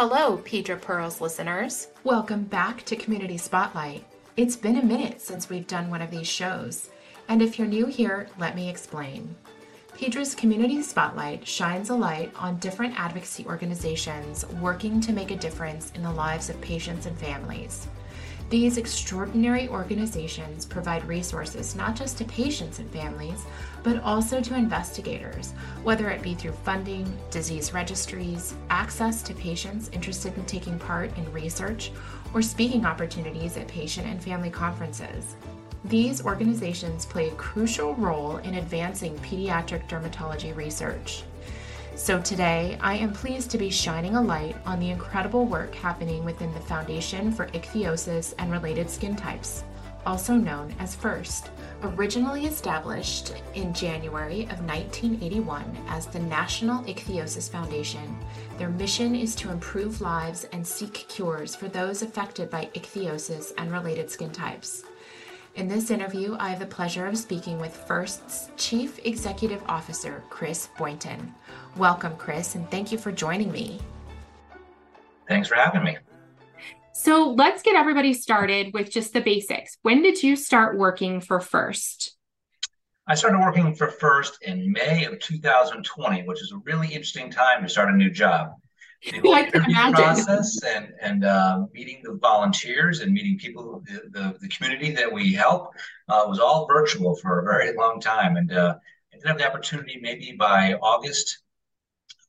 Hello, Pedra Pearls listeners. Welcome back to Community Spotlight. It's been a minute since we've done one of these shows, and if you're new here, let me explain. Pedra's Community Spotlight shines a light on different advocacy organizations working to make a difference in the lives of patients and families. These extraordinary organizations provide resources not just to patients and families, but also to investigators, whether it be through funding, disease registries, access to patients interested in taking part in research, or speaking opportunities at patient and family conferences. These organizations play a crucial role in advancing pediatric dermatology research. So today, I am pleased to be shining a light on the incredible work happening within the Foundation for Ichthyosis and Related Skin Types, also known as FIRST. Originally established in January of 1981 as the National Ichthyosis Foundation, their mission is to improve lives and seek cures for those affected by ichthyosis and related skin types. In this interview, I have the pleasure of speaking with First's Chief Executive Officer, Chris Boynton. Welcome, Chris, and thank you for joining me. Thanks for having me. So let's get everybody started with just the basics. When did you start working for First? I started working for First in May of 2020, which is a really interesting time to start a new job the whole interview process and and uh, meeting the volunteers and meeting people, the, the, the community that we help, uh, was all virtual for a very long time. And uh, I did have the opportunity, maybe by August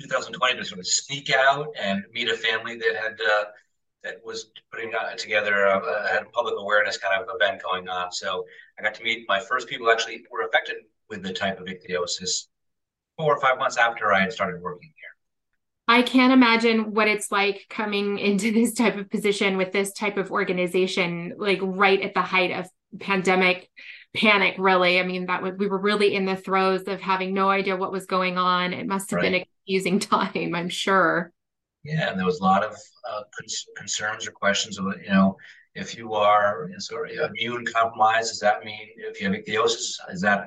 2020, to sort of sneak out and meet a family that had uh, that was putting uh, together a, a, had a public awareness kind of event going on. So I got to meet my first people actually were affected with the type of ichthyosis four or five months after I had started working here. I can't imagine what it's like coming into this type of position with this type of organization, like right at the height of pandemic panic, really. I mean, that we were really in the throes of having no idea what was going on. It must have right. been a confusing time, I'm sure. Yeah, and there was a lot of uh, cons- concerns or questions of, you know, if you are sort of immune compromised, does that mean if you have ichthyosis, is that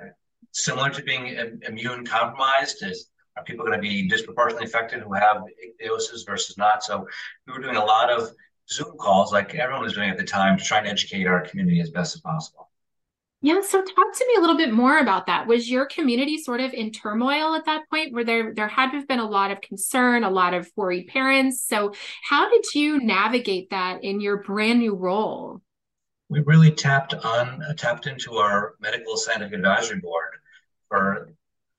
similar to being immune compromised? Is are people going to be disproportionately affected who have ichthyosis versus not? So we were doing a lot of Zoom calls, like everyone was doing at the time, to try and educate our community as best as possible. Yeah, so talk to me a little bit more about that. Was your community sort of in turmoil at that point where there there had to have been a lot of concern, a lot of worried parents? So how did you navigate that in your brand new role? We really tapped on tapped into our medical scientific advisory board for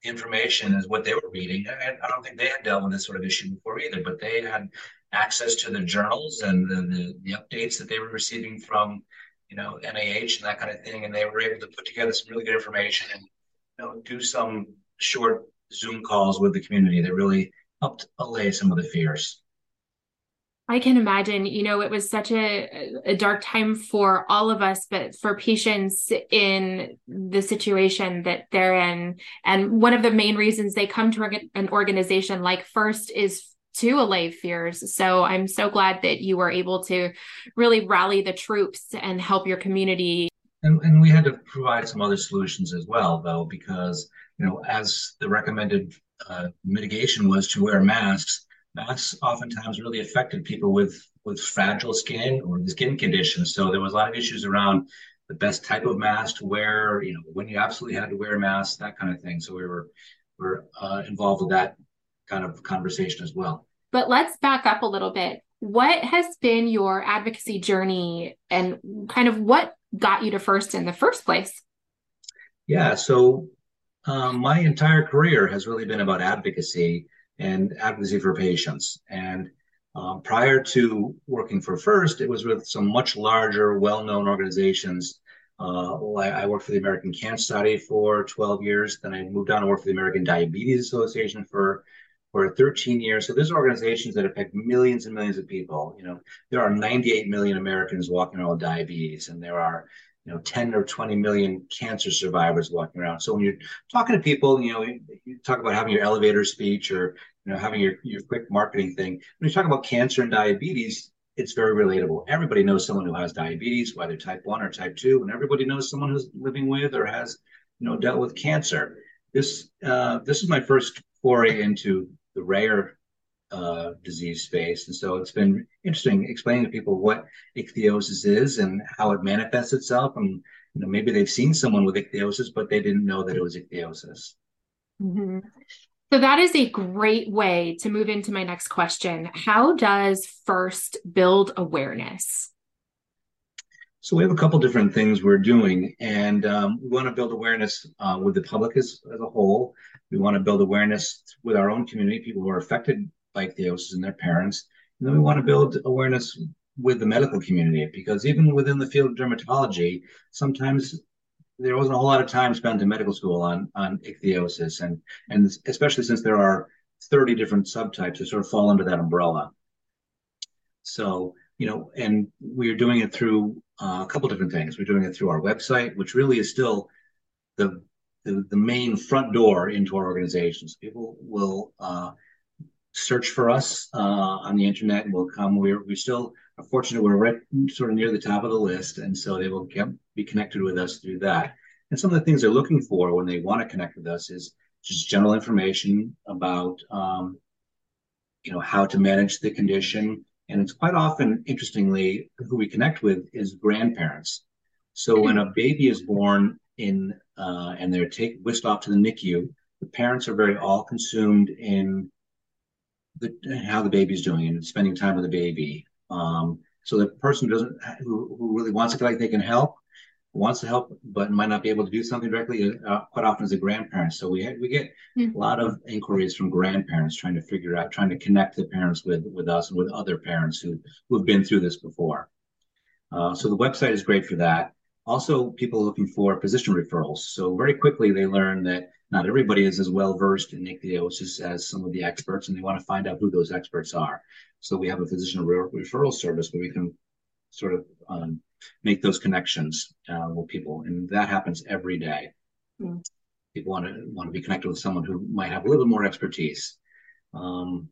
information is what they were reading. I, I don't think they had dealt with this sort of issue before either, but they had access to the journals and the, the, the updates that they were receiving from, you know, NIH and that kind of thing, and they were able to put together some really good information and you know do some short Zoom calls with the community that really helped allay some of the fears. I can imagine, you know, it was such a, a dark time for all of us, but for patients in the situation that they're in. And one of the main reasons they come to an organization like First is to allay fears. So I'm so glad that you were able to really rally the troops and help your community. And, and we had to provide some other solutions as well, though, because, you know, as the recommended uh, mitigation was to wear masks, that's oftentimes really affected people with with fragile skin or the skin conditions. So there was a lot of issues around the best type of mask to wear, you know, when you absolutely had to wear a mask, that kind of thing. So we were were uh, involved with that kind of conversation as well. But let's back up a little bit. What has been your advocacy journey and kind of what got you to first in the first place? Yeah, so um, my entire career has really been about advocacy and advocacy for patients. And um, prior to working for First, it was with some much larger, well-known organizations. Uh, I, I, worked for the American Cancer Society for 12 years. Then I moved on to work for the American Diabetes Association for for 13 years. So there's organizations that affect millions and millions of people. You know, there are 98 million Americans walking around with diabetes, and there are you know 10 or 20 million cancer survivors walking around. So when you're talking to people you know you, talk about having your elevator speech or you know having your, your quick marketing thing. When you talk about cancer and diabetes it's very relatable. Everybody knows someone who has diabetes whether type 1 or type 2 and everybody knows someone who's living with or has you know dealt with cancer. This uh, this is my first foray into the rare uh, disease space. And so it's been interesting explaining to people what ichthyosis is and how it manifests itself. And you know, maybe they've seen someone with ichthyosis, but they didn't know that it was ichthyosis. Mm-hmm. So that is a great way to move into my next question. How does FIRST build awareness? So we have a couple different things we're doing, and um, we want to build awareness uh, with the public as, as a whole. We want to build awareness with our own community, people who are affected by ichthyosis and their parents. And then we want to build awareness with the medical community because even within the field of dermatology, sometimes there wasn't a whole lot of time spent in medical school on on ichthyosis, and and especially since there are 30 different subtypes that sort of fall under that umbrella. So you know, and we're doing it through uh, a couple different things. We're doing it through our website, which really is still the the, the main front door into our organizations. People will uh, search for us uh, on the internet and will come. We're we still are fortunate. We're right sort of near the top of the list, and so they will get, be connected with us through that. And some of the things they're looking for when they want to connect with us is just general information about um, you know how to manage the condition. And it's quite often, interestingly, who we connect with is grandparents. So when a baby is born in uh, and they're take, whisked off to the NICU, the parents are very all consumed in the, how the baby's doing and spending time with the baby. Um, so the person who doesn't who, who really wants to feel like they can help wants to help but might not be able to do something directly uh, quite often as a grandparent so we we get mm-hmm. a lot of inquiries from grandparents trying to figure out trying to connect the parents with with us and with other parents who who have been through this before. Uh, so the website is great for that. Also people looking for physician referrals. So very quickly they learn that not everybody is as well versed in ichthyosis as some of the experts, and they want to find out who those experts are. So we have a physician re- referral service where we can sort of um, make those connections uh, with people, and that happens every day. Mm. People want to want to be connected with someone who might have a little more expertise. Um,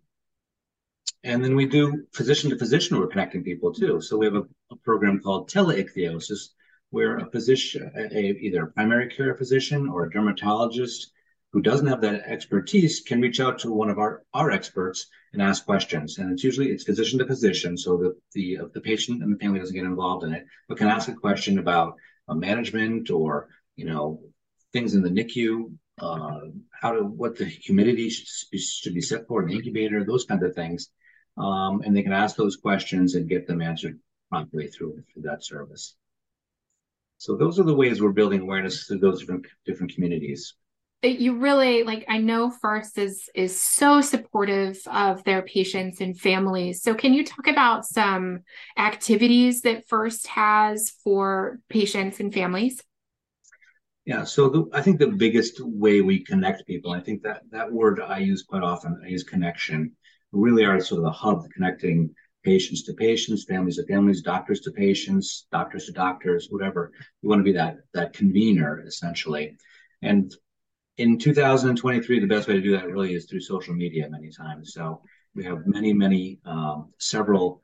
and then we do physician to physician, we're connecting people too. So we have a, a program called teleichthyosis, where a physician, a, either a primary care physician or a dermatologist who doesn't have that expertise can reach out to one of our, our experts and ask questions. And it's usually it's physician to physician, so that the the patient and the family doesn't get involved in it, but can ask a question about uh, management or you know things in the NICU, uh, how to what the humidity should be, set for the incubator, those kinds of things. Um, and they can ask those questions and get them answered promptly through, through that service. So those are the ways we're building awareness through those different different communities. You really like I know First is is so supportive of their patients and families. So can you talk about some activities that First has for patients and families? Yeah, so the, I think the biggest way we connect people, I think that that word I use quite often, I use connection. We really are sort of the hub connecting patients to patients, families to families, doctors to patients, doctors to doctors, whatever. You want to be that that convener essentially. And in 2023, the best way to do that really is through social media many times. So we have many, many, um, several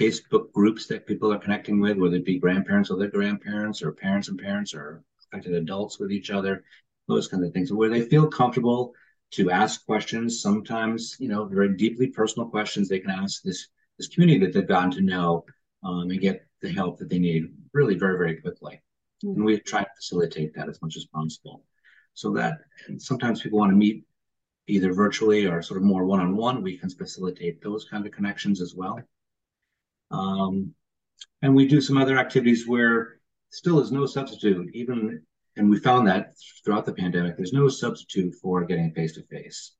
Facebook groups that people are connecting with, whether it be grandparents with their grandparents or parents and parents or affected adults with each other, those kinds of things, where they feel comfortable to ask questions. Sometimes, you know, very deeply personal questions they can ask this this community that they've gotten to know um, and get the help that they need really very, very quickly. Mm-hmm. And we try to facilitate that as much as possible. So that sometimes people want to meet either virtually or sort of more one-on-one. We can facilitate those kind of connections as well. Um, and we do some other activities where still is no substitute, even and we found that throughout the pandemic, there's no substitute for getting face to face.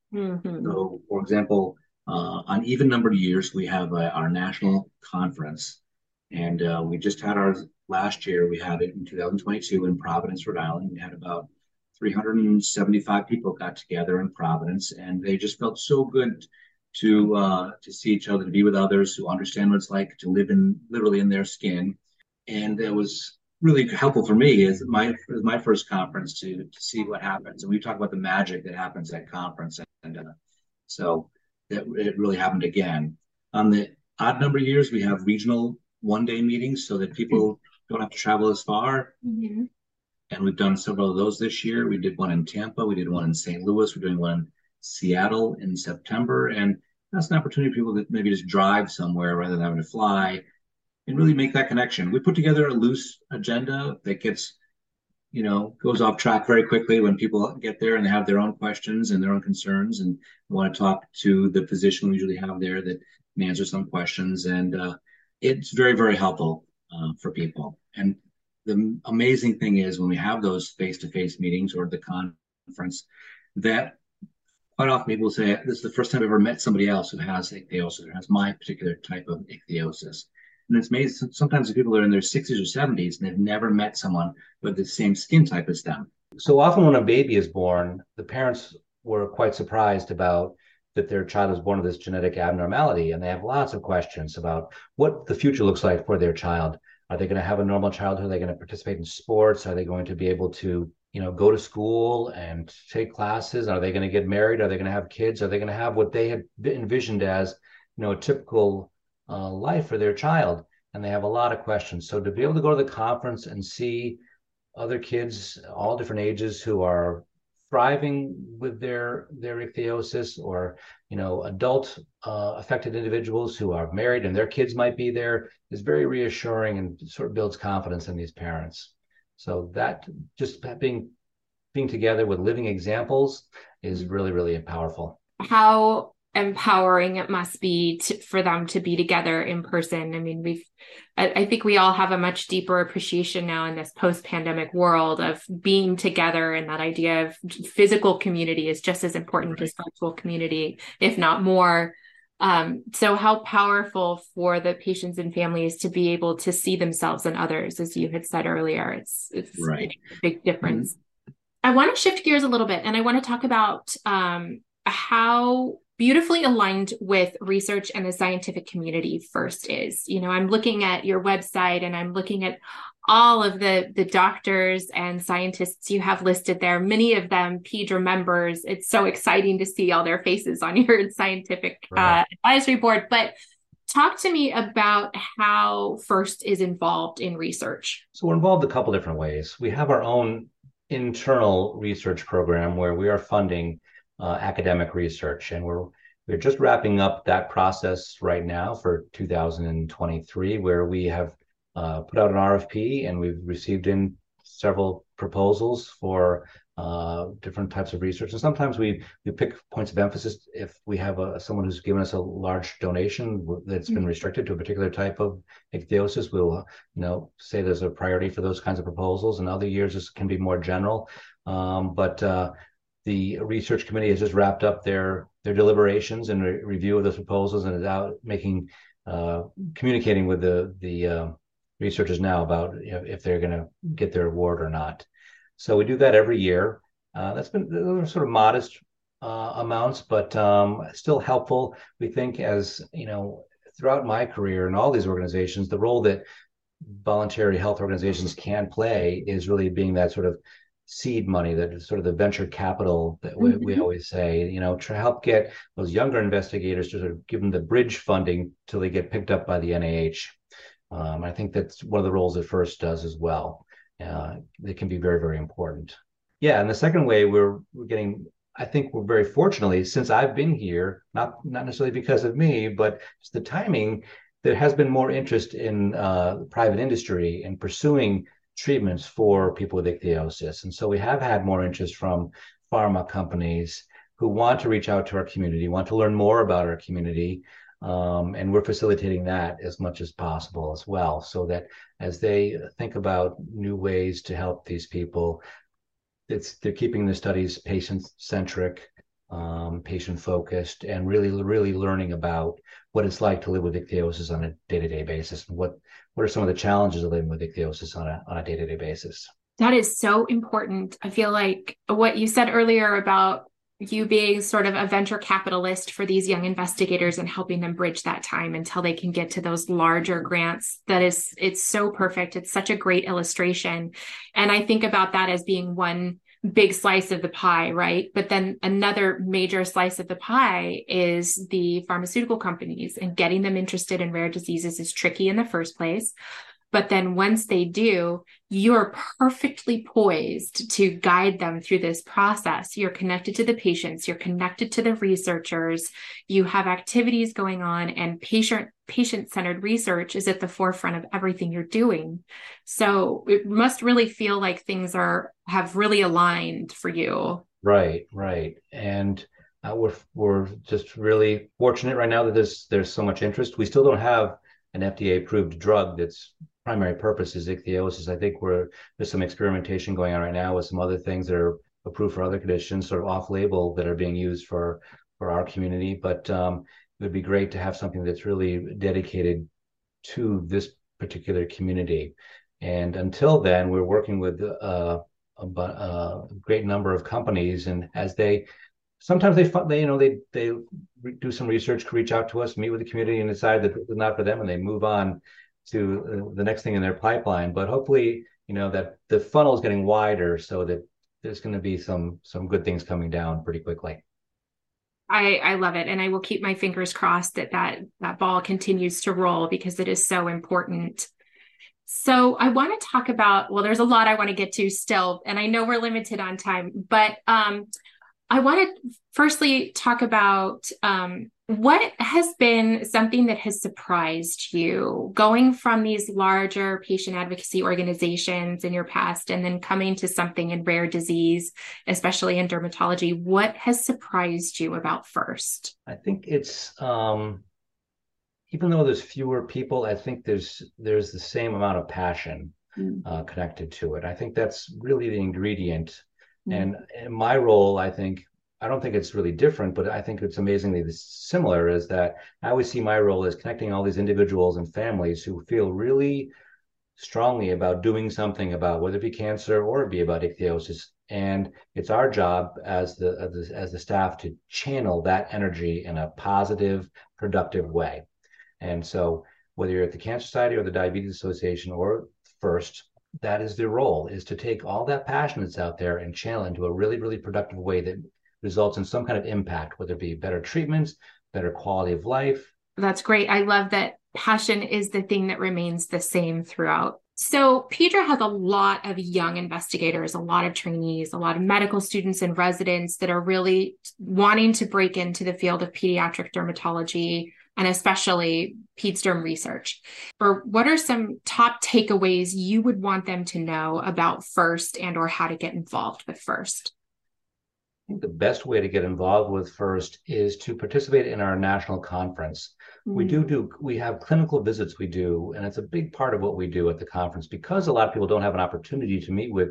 So, for example, uh, on even numbered years, we have uh, our national conference, and uh, we just had our last year. We had it in 2022 in Providence, Rhode Island. We had about 375 people got together in Providence, and they just felt so good to uh, to see each other, to be with others, who understand what it's like to live in literally in their skin, and it was really helpful for me as my my first conference to to see what happens, and we talk about the magic that happens at conference, and uh, so that it really happened again. On the odd number of years, we have regional one day meetings so that people don't have to travel as far. Mm-hmm. And we've done several of those this year. We did one in Tampa, we did one in St. Louis, we're doing one in Seattle in September. And that's an opportunity for people to maybe just drive somewhere rather than having to fly and really make that connection. We put together a loose agenda that gets, you know, goes off track very quickly when people get there and they have their own questions and their own concerns and want to talk to the physician we usually have there that can answer some questions. And uh, it's very, very helpful uh, for people. And the amazing thing is when we have those face-to-face meetings or the conference that quite often people say, this is the first time I've ever met somebody else who has ichthyosis or has my particular type of ichthyosis. And it's amazing. Sometimes the people are in their 60s or 70s and they've never met someone with the same skin type as them. So often when a baby is born, the parents were quite surprised about that their child is born with this genetic abnormality. And they have lots of questions about what the future looks like for their child. Are they going to have a normal childhood? Are they going to participate in sports? Are they going to be able to you know go to school and take classes are they going to get married are they going to have kids are they going to have what they had envisioned as you know a typical uh, life for their child and they have a lot of questions so to be able to go to the conference and see other kids all different ages who are thriving with their their ichthyosis or you know adult uh, affected individuals who are married and their kids might be there is very reassuring and sort of builds confidence in these parents so that just being being together with living examples is really really powerful. How empowering it must be to, for them to be together in person. I mean, we've I, I think we all have a much deeper appreciation now in this post-pandemic world of being together and that idea of physical community is just as important right. as virtual community, if not more. Um, so how powerful for the patients and families to be able to see themselves and others, as you had said earlier, it's it's right. a big difference. Mm-hmm. I want to shift gears a little bit, and I want to talk about um, how beautifully aligned with research and the scientific community first is. You know, I'm looking at your website and I'm looking at all of the the doctors and scientists you have listed there many of them PEDRA members it's so exciting to see all their faces on your scientific uh, right. uh, advisory board but talk to me about how first is involved in research so we're involved a couple different ways we have our own internal research program where we are funding uh, academic research and we're we're just wrapping up that process right now for 2023 where we have uh, put out an RFP and we've received in several proposals for uh, different types of research. And sometimes we we pick points of emphasis if we have a, someone who's given us a large donation that's been mm-hmm. restricted to a particular type of ichthyosis. We'll you know say there's a priority for those kinds of proposals. And other years this can be more general. Um, but uh, the research committee has just wrapped up their their deliberations and re- review of those proposals and is out making uh, communicating with the the uh, researchers now about you know, if they're going to get their award or not. So we do that every year. Uh, that's been those are sort of modest uh, amounts, but um, still helpful. We think as you know throughout my career in all these organizations, the role that voluntary health organizations can play is really being that sort of seed money, that is sort of the venture capital that we, mm-hmm. we always say, you know, to help get those younger investigators to sort of give them the bridge funding till they get picked up by the NIH. Um, I think that's one of the roles that FIRST does as well. Uh, it can be very, very important. Yeah, and the second way we're we're getting, I think we're very fortunately since I've been here, not not necessarily because of me, but just the timing. There has been more interest in uh, private industry in pursuing treatments for people with ichthyosis, and so we have had more interest from pharma companies who want to reach out to our community, want to learn more about our community, um, and we're facilitating that as much as possible as well, so that as they think about new ways to help these people, it's they're keeping the studies patient centric, um, patient focused, and really really learning about what it's like to live with ichthyosis on a day to day basis, and what what are some of the challenges of living with ichthyosis on a on a day to day basis. That is so important. I feel like what you said earlier about you being sort of a venture capitalist for these young investigators and helping them bridge that time until they can get to those larger grants that is it's so perfect it's such a great illustration and i think about that as being one big slice of the pie right? But then another major slice of the pie is the pharmaceutical companies and getting them interested in rare diseases is tricky in the first place But then once they do, you're perfectly poised to guide them through this process. You're connected to the patients, you're connected to the researchers, you have activities going on, and patient patient centered research is at the forefront of everything you're doing. So it must really feel like things are have really aligned for you. Right, right. And uh, we're we're just really fortunate right now that there's there's so much interest. We still don't have an FDA approved drug that's primary purpose is ichthyosis. I think we're there's some experimentation going on right now with some other things that are approved for other conditions, sort of off label that are being used for for our community. But um, it would be great to have something that's really dedicated to this particular community. And until then, we're working with uh, a, a, great number of companies, and as they sometimes they, they you know they they do some research, reach out to us, meet with the community, and decide that it's not for them, and they move on to uh, the next thing in their pipeline. But hopefully, you know that the funnel is getting wider, so that there's going to be some some good things coming down pretty quickly. I, I love it, and I will keep my fingers crossed that that that ball continues to roll because it is so important. So I want to talk about well, there's a lot I want to get to still, and I know we're limited on time, but um, I want to firstly talk about um, what has been something that has surprised you going from these larger patient advocacy organizations in your past and then coming to something in rare disease, especially in dermatology. What has surprised you about FIRST? I think it's um, even though there's fewer people, I think there's there's the same amount of passion mm. uh, connected to it. I think that's really the ingredient and mm. in my role, I think I don't think it's really different, but I think it's amazingly similar. Is that I always see my role as connecting all these individuals and families who feel really strongly about doing something about whether it be cancer or it be about ichthyosis. And it's our job as the, as the as the staff to channel that energy in a positive, productive way. And so, whether you're at the Cancer Society or the Diabetes Association or FIRST, that is their role is to take all that passion that's out there and channel into a really really productive way that results in some kind of impact whether it be better treatments better quality of life that's great i love that passion is the thing that remains the same throughout so Pedra has a lot of young investigators, a lot of trainees, a lot of medical students and residents that are really wanting to break into the field of pediatric dermatology and especially PedsDerm research. Or what are some top takeaways you would want them to know about FIRST and or how to get involved with FIRST? I think the best way to get involved with FIRST is to participate in our national conference. Mm-hmm. We do mm. do we have clinical visits we do, and it's a big part of what we do at the conference because a lot of people don't have an opportunity to meet with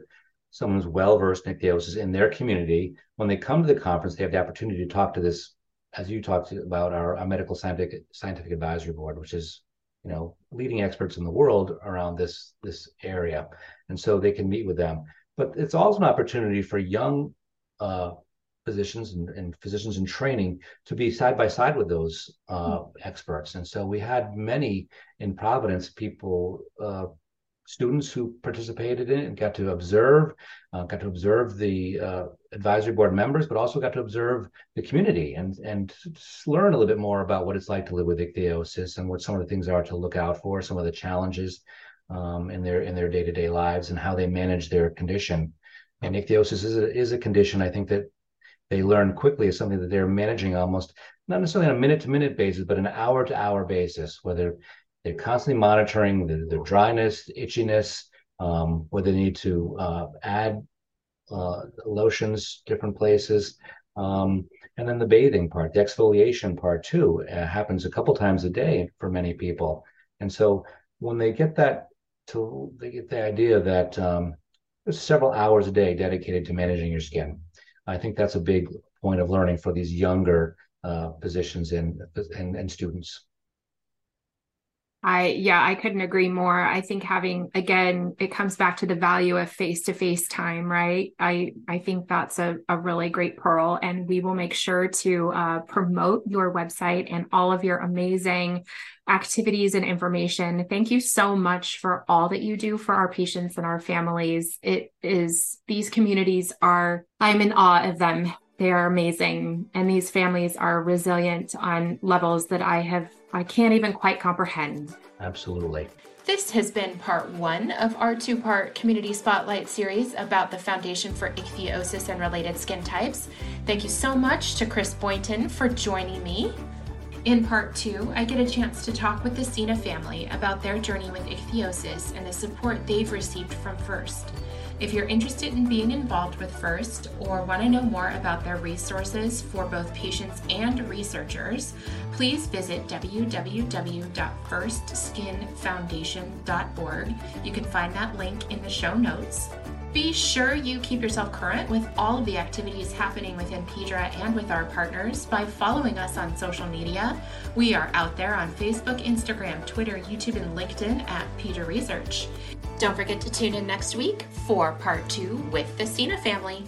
someone who's well versed in ichthyosis in their community. When they come to the conference, they have the opportunity to talk to this as you talked about our, our medical scientific scientific advisory board, which is you know leading experts in the world around this this area, and so they can meet with them. But it's also an opportunity for young uh, physicians and, and, physicians in training to be side by side with those uh, mm-hmm. experts. And so we had many in Providence people uh, students who participated in it and got to observe, uh, got to observe the uh, advisory board members, but also got to observe the community and and learn a little bit more about what it's like to live with ichthyosis and what some of the things are to look out for, some of the challenges um, in their in their day to day lives and how they manage their condition. And ichthyosis is a, is a condition I think that they learn quickly is something that they're managing almost not necessarily on a minute to minute basis, but an hour to hour basis, whether they're constantly monitoring the, dryness, itchiness, um, whether they need to uh, add uh, lotions different places. Um, and then the bathing part, the exfoliation part too, uh, happens a couple times a day for many people. And so when they get that to, they get the idea that um, several hours a day dedicated to managing your skin. I think that's a big point of learning for these younger uh, physicians and, and, and students. I yeah, I couldn't agree more. I think having again, it comes back to the value of face-to-face time, right? I I think that's a, a really great pearl. And we will make sure to uh, promote your website and all of your amazing activities and information. Thank you so much for all that you do for our patients and our families. It is these communities are I'm in awe of them. They are amazing. And these families are resilient on levels that I have I can't even quite comprehend. Absolutely. This has been part one of our two part community spotlight series about the Foundation for Ichthyosis and Related Skin Types. Thank you so much to Chris Boynton for joining me. In part two, I get a chance to talk with the Cena family about their journey with ichthyosis and the support they've received from FIRST. If you're interested in being involved with FIRST or want to know more about their resources for both patients and researchers, please visit www.firstskinfoundation.org. You can find that link in the show notes. Be sure you keep yourself current with all of the activities happening within PEDRA and with our partners by following us on social media. We are out there on Facebook, Instagram, Twitter, YouTube, and LinkedIn at PEDRA Research. Don't forget to tune in next week for part two with the Cena family.